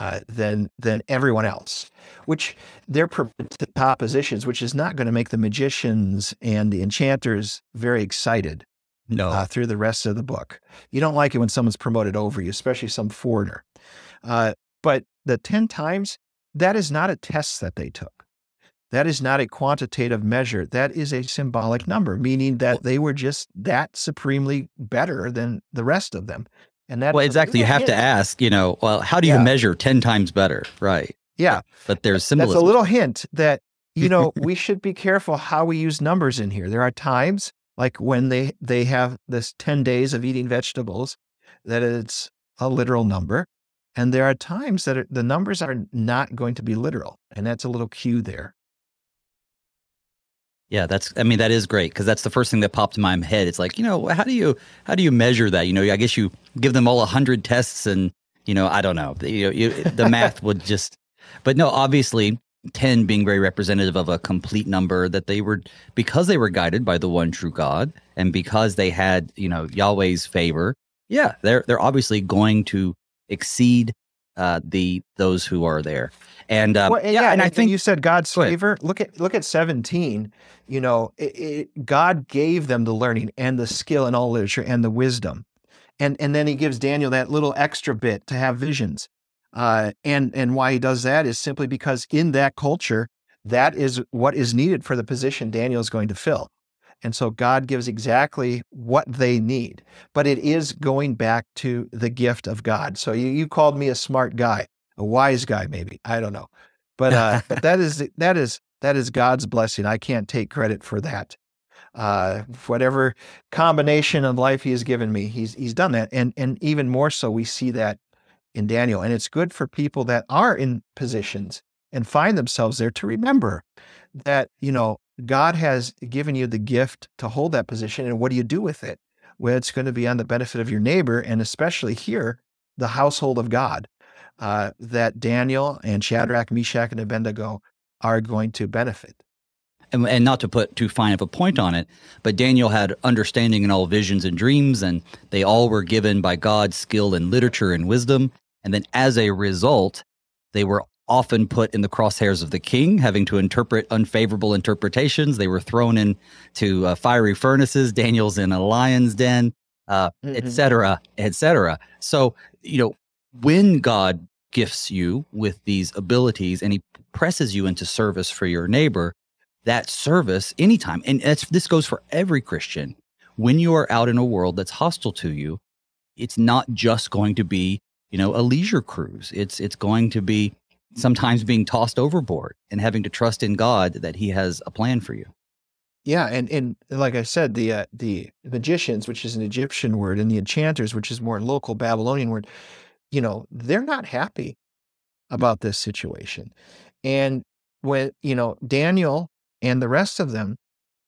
uh, than than everyone else, which they're top positions, which is not going to make the magicians and the enchanters very excited no. Uh, through the rest of the book. You don't like it when someone's promoted over you, especially some foreigner. Uh, but the 10 times, that is not a test that they took. That is not a quantitative measure. That is a symbolic number, meaning that they were just that supremely better than the rest of them. And that well, exactly. You have hint. to ask, you know, well, how do you yeah. measure 10 times better? Right. Yeah. But there's symbolism. That's a little hint that, you know, (laughs) we should be careful how we use numbers in here. There are times like when they they have this 10 days of eating vegetables that it's a literal number and there are times that the numbers are not going to be literal and that's a little cue there yeah that's i mean that is great because that's the first thing that popped in my head it's like you know how do you how do you measure that you know i guess you give them all 100 tests and you know i don't know you know you, the (laughs) math would just but no obviously 10 being very representative of a complete number that they were because they were guided by the one true God and because they had, you know, Yahweh's favor. Yeah, they're they're obviously going to exceed uh, the those who are there. And, uh, well, and yeah, yeah, and, I think you said God's favor. Look at look at 17. You know, it, it, God gave them the learning and the skill in all literature and the wisdom. And and then he gives Daniel that little extra bit to have visions. Uh, and and why he does that is simply because in that culture, that is what is needed for the position Daniel is going to fill. And so God gives exactly what they need. But it is going back to the gift of God. So you, you called me a smart guy, a wise guy, maybe. I don't know. But, uh, but that is (laughs) that is that is God's blessing. I can't take credit for that. Uh, whatever combination of life He has given me, He's He's done that, and and even more so, we see that in Daniel. And it's good for people that are in positions and find themselves there to remember that, you know, God has given you the gift to hold that position. And what do you do with it? Well, it's going to be on the benefit of your neighbor, and especially here, the household of God, uh, that Daniel and Shadrach, Meshach, and Abednego are going to benefit. And, and, not to put too fine of a point on it, but Daniel had understanding in all visions and dreams, and they all were given by God skill in literature and wisdom. And then as a result, they were often put in the crosshairs of the king, having to interpret unfavorable interpretations. They were thrown into uh, fiery furnaces. Daniel's in a lion's den, uh, mm-hmm. et cetera, et cetera. So, you know, when God gifts you with these abilities and he presses you into service for your neighbor, that service anytime, and this goes for every Christian, when you are out in a world that's hostile to you, it's not just going to be you know, a leisure cruise. It's it's going to be sometimes being tossed overboard and having to trust in God that He has a plan for you. Yeah, and and like I said, the uh, the magicians, which is an Egyptian word, and the enchanters, which is more local Babylonian word, you know, they're not happy about this situation. And when you know Daniel and the rest of them,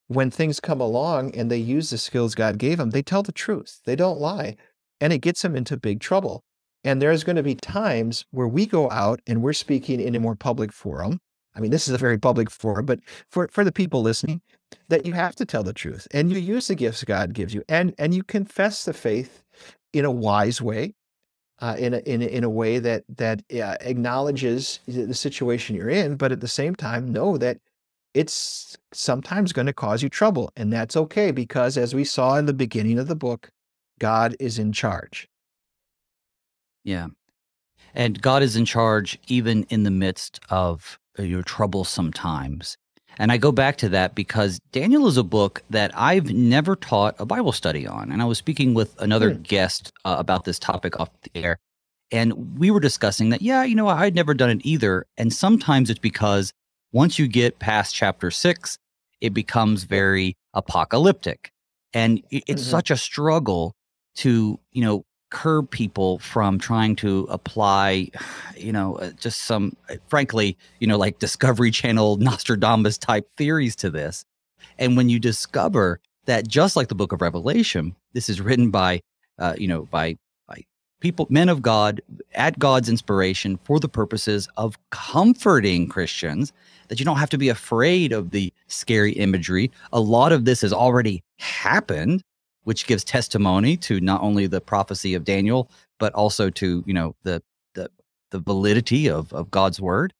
when things come along and they use the skills God gave them, they tell the truth. They don't lie, and it gets them into big trouble. And there's going to be times where we go out and we're speaking in a more public forum. I mean, this is a very public forum, but for, for the people listening, that you have to tell the truth and you use the gifts God gives you and, and you confess the faith in a wise way. uh, in, a, in, a, in a way that, that uh, acknowledges the situation you're in, but at the same time, know that it's sometimes going to cause you trouble. And that's okay because, as we saw in the beginning of the book, God is in charge. Yeah. And God is in charge even in the midst of uh, your troublesome times. And I go back to that because Daniel is a book that I've never taught a Bible study on. And I was speaking with another hmm. guest uh, about this topic off the air. And we were discussing that, yeah, you know, I'd never done it either. And sometimes it's because once you get past chapter six, it becomes very apocalyptic. And it's mm-hmm. such a struggle to, you know, curb people from trying to apply, you know, uh, just some, uh, frankly, you know, like Discovery Channel (laughs) Nostradamus type theories to this. And when you discover that, just like the book of Revelation, this is written by, uh, you know, by by people, men of God, at God's inspiration for the purposes of comforting Christians, that you don't have to be afraid of the scary imagery. A lot of this has already happened which gives testimony to not only the prophecy of Daniel, but also to, you know, the the the validity of, of God's word.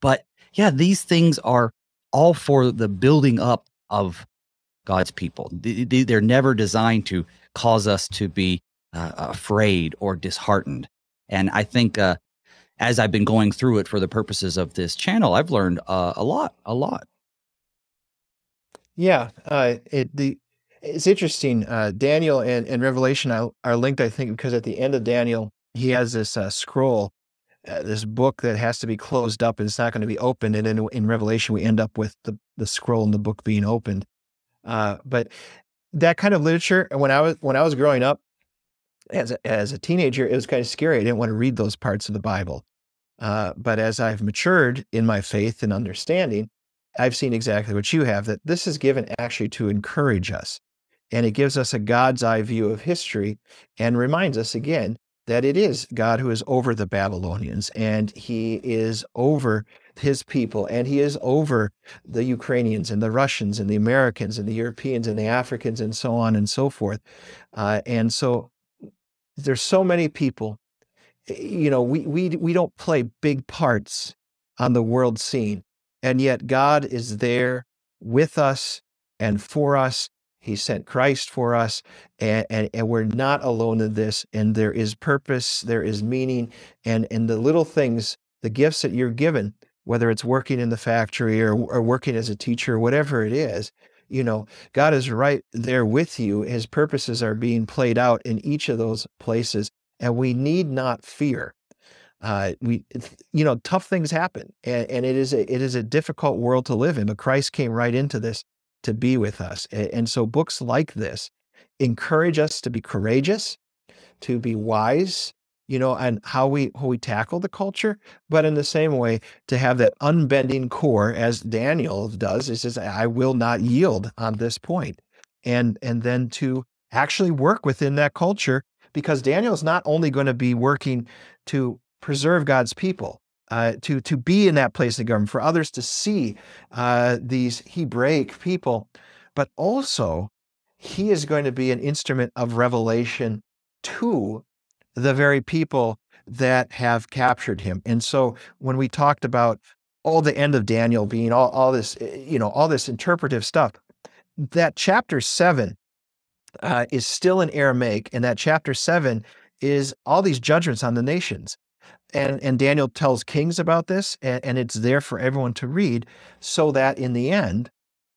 But yeah, these things are all for the building up of God's people. They're never designed to cause us to be uh, afraid or disheartened. And I think uh, as I've been going through it for the purposes of this channel, I've learned uh, a lot, a lot. Yeah, uh, it the it's interesting. Uh, Daniel and, and Revelation are, linked, I think, because at the end of Daniel, he has this uh, scroll, uh, this book that has to be closed up and it's not going to be opened. And in, in Revelation, we end up with the, the scroll and the book being opened. Uh, but that kind of literature, when I was when I was growing up, as a, as a teenager, it was kind of scary. I didn't want to read those parts of the Bible. Uh, but as I've matured in my faith and understanding, I've seen exactly what you have that this is given actually to encourage us. And it gives us a God's eye view of history and reminds us again that it is God who is over the Babylonians and he is over his people and he is over the Ukrainians and the Russians and the Americans and the Europeans and the Africans and so on and so forth. Uh, and so there's so many people, eh, you know, we, we, we don't play big parts on the world scene. And yet God is there with us and for us he sent Christ for us, and, and, and, we're not alone in this. And there is purpose, there is meaning, and, and the little things, the gifts that you're given, whether it's working in the factory or, or working as a teacher, whatever it is, you know, God is right there with you. His purposes are being played out in each of those places, and we need not fear. Uh, we, you know, tough things happen, and, and it is a, it is a difficult world to live in. But Christ came right into this to be with us. And so books like this encourage us to be courageous, to be wise, you know, and how we how we tackle the culture, but in the same way to have that unbending core as Daniel does, he says, I will not yield on this point. And and then to actually work within that culture because Daniel is not only going to be working to preserve God's people, uh, to to be in that place of government, for others to see uh, these Hebraic people, but also he is going to be an instrument of revelation to the very people that have captured him. And so when we talked about all the end of Daniel being all, all this, eh, you know, all this interpretive stuff, that chapter seven uh, is still in Aramaic, and that chapter seven is all these judgments on the nations and and Daniel tells kings about this, and, and it's there for everyone to read, so that in the end,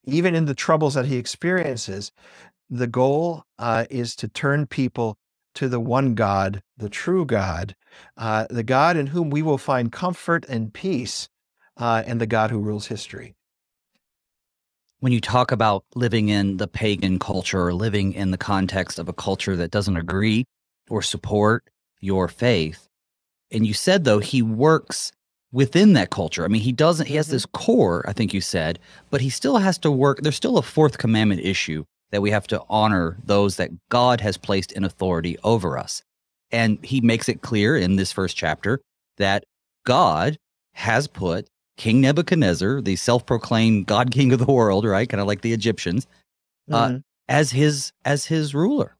even in the troubles that he experiences, the goal uh, is to turn people to the one God, the true God, uh, the God in whom we will find comfort and peace, uh, and the God who rules history. When you talk about living in the pagan culture or living in the context of a culture that doesn't agree or support your faith, and you said though he works within that culture. I mean, he doesn't. He has mm-hmm. this core, I think you said, but he still has to work. There's still a fourth commandment issue that we have to honor those that God has placed in authority over us. And he makes it clear in this first chapter that God has put King Nebuchadnezzar, the self-proclaimed God King of the world, right, kind of like the Egyptians, uh, mm-hmm. uh, as his as his ruler.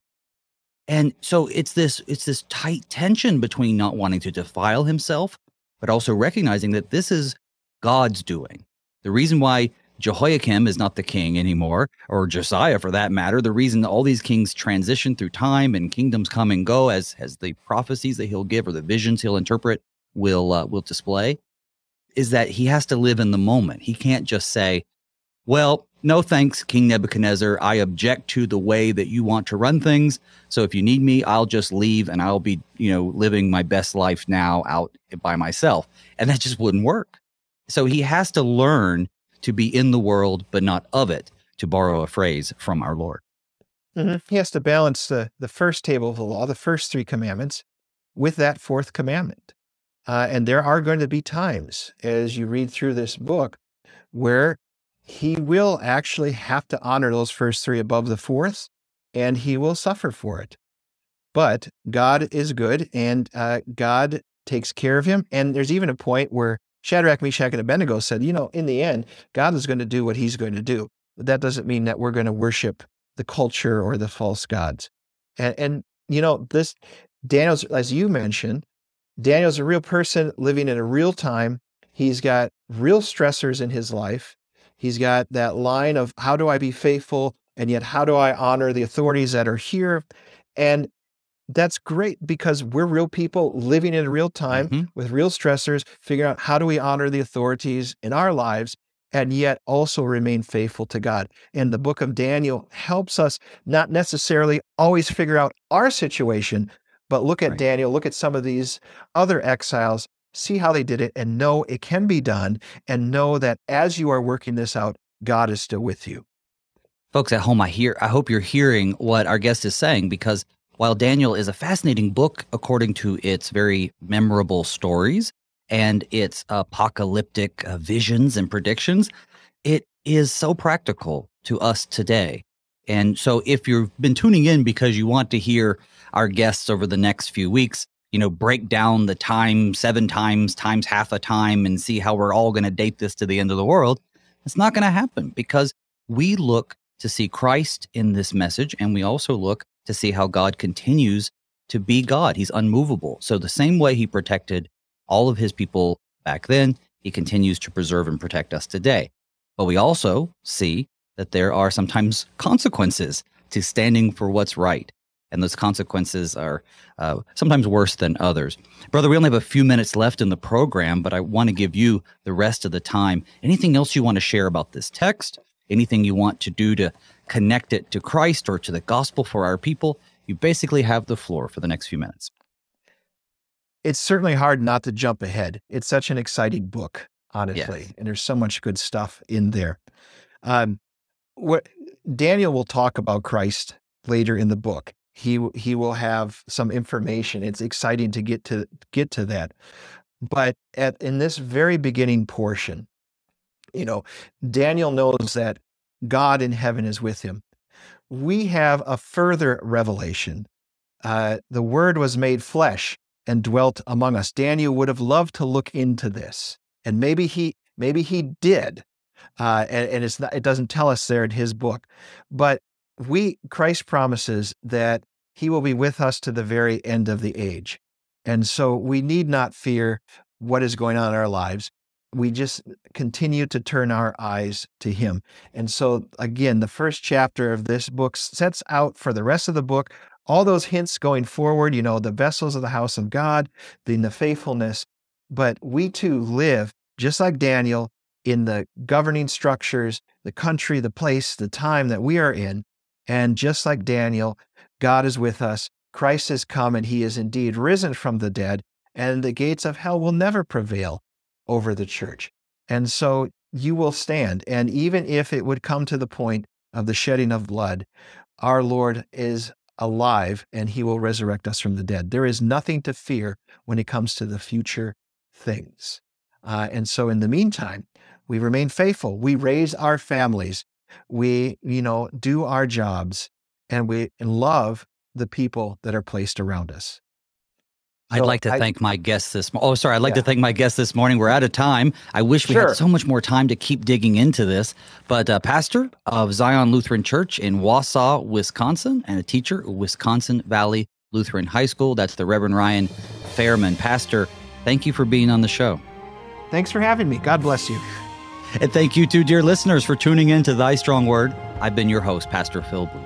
And so it's this it's this tight tension between not wanting to defile himself, but also recognizing that this is God's doing. The reason why Jehoiakim is not the king anymore, or Josiah for that matter. The reason all these kings transition through time and kingdoms come and go as as the prophecies that he'll give or the visions he'll interpret will uh, will display is that he has to live in the moment. He can't just say, "Well, no thanks, King Nebuchadnezzar. I object to the way that you want to run things. So if you need me, I'll just leave and I'll be, you know, living my best life now out by myself." And that just wouldn't work. So he has to learn to be in the world, but not of it, to borrow a phrase from our Lord. Mm-hmm. He has to balance the, the first table of the law, the first three commandments, with that fourth commandment. Uh, and there are going to be times as you read through this book where he will actually have to honor those first three above the fourth, and he will suffer for it. But God is good, and uh, God takes care of him. And there's even a point where Shadrach, Meshach, and Abednego said, you know, in the end, God is going to do what he's going to do. But that doesn't mean that we're going to worship the culture or the false gods. And, and you know, this Daniel's, as you mentioned, Daniel's a real person living in a real time. He's got real stressors in his life. He's got that line of how do I be faithful and yet how do I honor the authorities that are here? And that's great because we're real people living in real time mm-hmm. with real stressors, figuring out how do we honor the authorities in our lives and yet also remain faithful to God. And the book of Daniel helps us not necessarily always figure out our situation, but look at right. Daniel, look at some of these other exiles, see how they did it, and know it can be done, and know that as you are working this out, God is still with you. Folks at home, I hear I hope you're hearing what our guest is saying because while Daniel is a fascinating book according to its very memorable stories and its apocalyptic uh, visions and predictions, it is so practical to us today. And so if you've been tuning in because you want to hear our guests over the next few weeks, you know, break down the time seven times times half a time and see how we're all going to date this to the end of the world, it's not going to happen because we look to see Christ in this message and we also look to see how God continues to be God. He's unmovable. So, the same way he protected all of his people back then, he continues to preserve and protect us today. But we also see that there are sometimes consequences to standing for what's right. And those consequences are uh, sometimes worse than others. Brother, we only have a few minutes left in the program, but I want to give you the rest of the time. Anything else you want to share about this text? Anything you want to do to connect it to Christ or to the gospel for our people, you basically have the floor for the next few minutes. It's certainly hard not to jump ahead. It's such an exciting book, honestly, yes. and there's so much good stuff in there. Um, what Daniel will talk about Christ later in the book. He he will have some information. It's exciting to get to get to that. But at in this very beginning portion, you know, Daniel knows that God in heaven is with him. We have a further revelation. Uh, the Word was made flesh and dwelt among us. Daniel would have loved to look into this, and maybe he maybe he did, uh, and, and it's not, it doesn't tell us there in his book, but we Christ promises that He will be with us to the very end of the age, and so we need not fear what is going on in our lives we just continue to turn our eyes to him. And so, again, the first chapter of this book sets out for the rest of the book all those hints going forward, you know, the vessels of the house of God, the, the faithfulness. But we too live just like Daniel in the governing structures, the country, the place, the time that we are in. And just like Daniel, God is with us. Christ has come and he is indeed risen from the dead, and the gates of hell will never prevail over the church. And so you will stand. And even if it would come to the point of the shedding of blood, our Lord is alive and he will resurrect us from the dead. There is nothing to fear when it comes to the future things. Uh, and so in the meantime, we remain faithful. We raise our families. We, you know, do our jobs and we love the people that are placed around us. I'd like to I- thank my guests this. Mo- oh, sorry. I'd like Yeah. to thank my guests this morning. We're out of time. I wish we Sure. had so much more time to keep digging into this. But uh, pastor of Zion Lutheran Church in Wausau, Wisconsin, and a teacher at Wisconsin Valley Lutheran High School. That's the Reverend Ryan Fairman. Pastor, thank you for being on the show. Thanks for having me. God bless you. And thank you, too, dear listeners, for tuning in to Thy Strong Word. I've been your host, Pastor Phil Booe.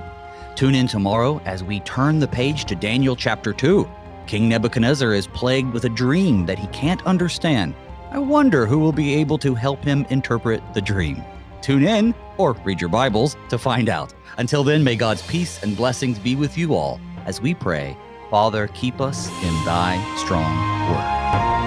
Tune in tomorrow as we turn the page to Daniel chapter 2. King Nebuchadnezzar is plagued with a dream that he can't understand. I wonder who will be able to help him interpret the dream. Tune in or read your Bibles to find out. Until then, may God's peace and blessings be with you all as we pray, Father, keep us in thy strong word.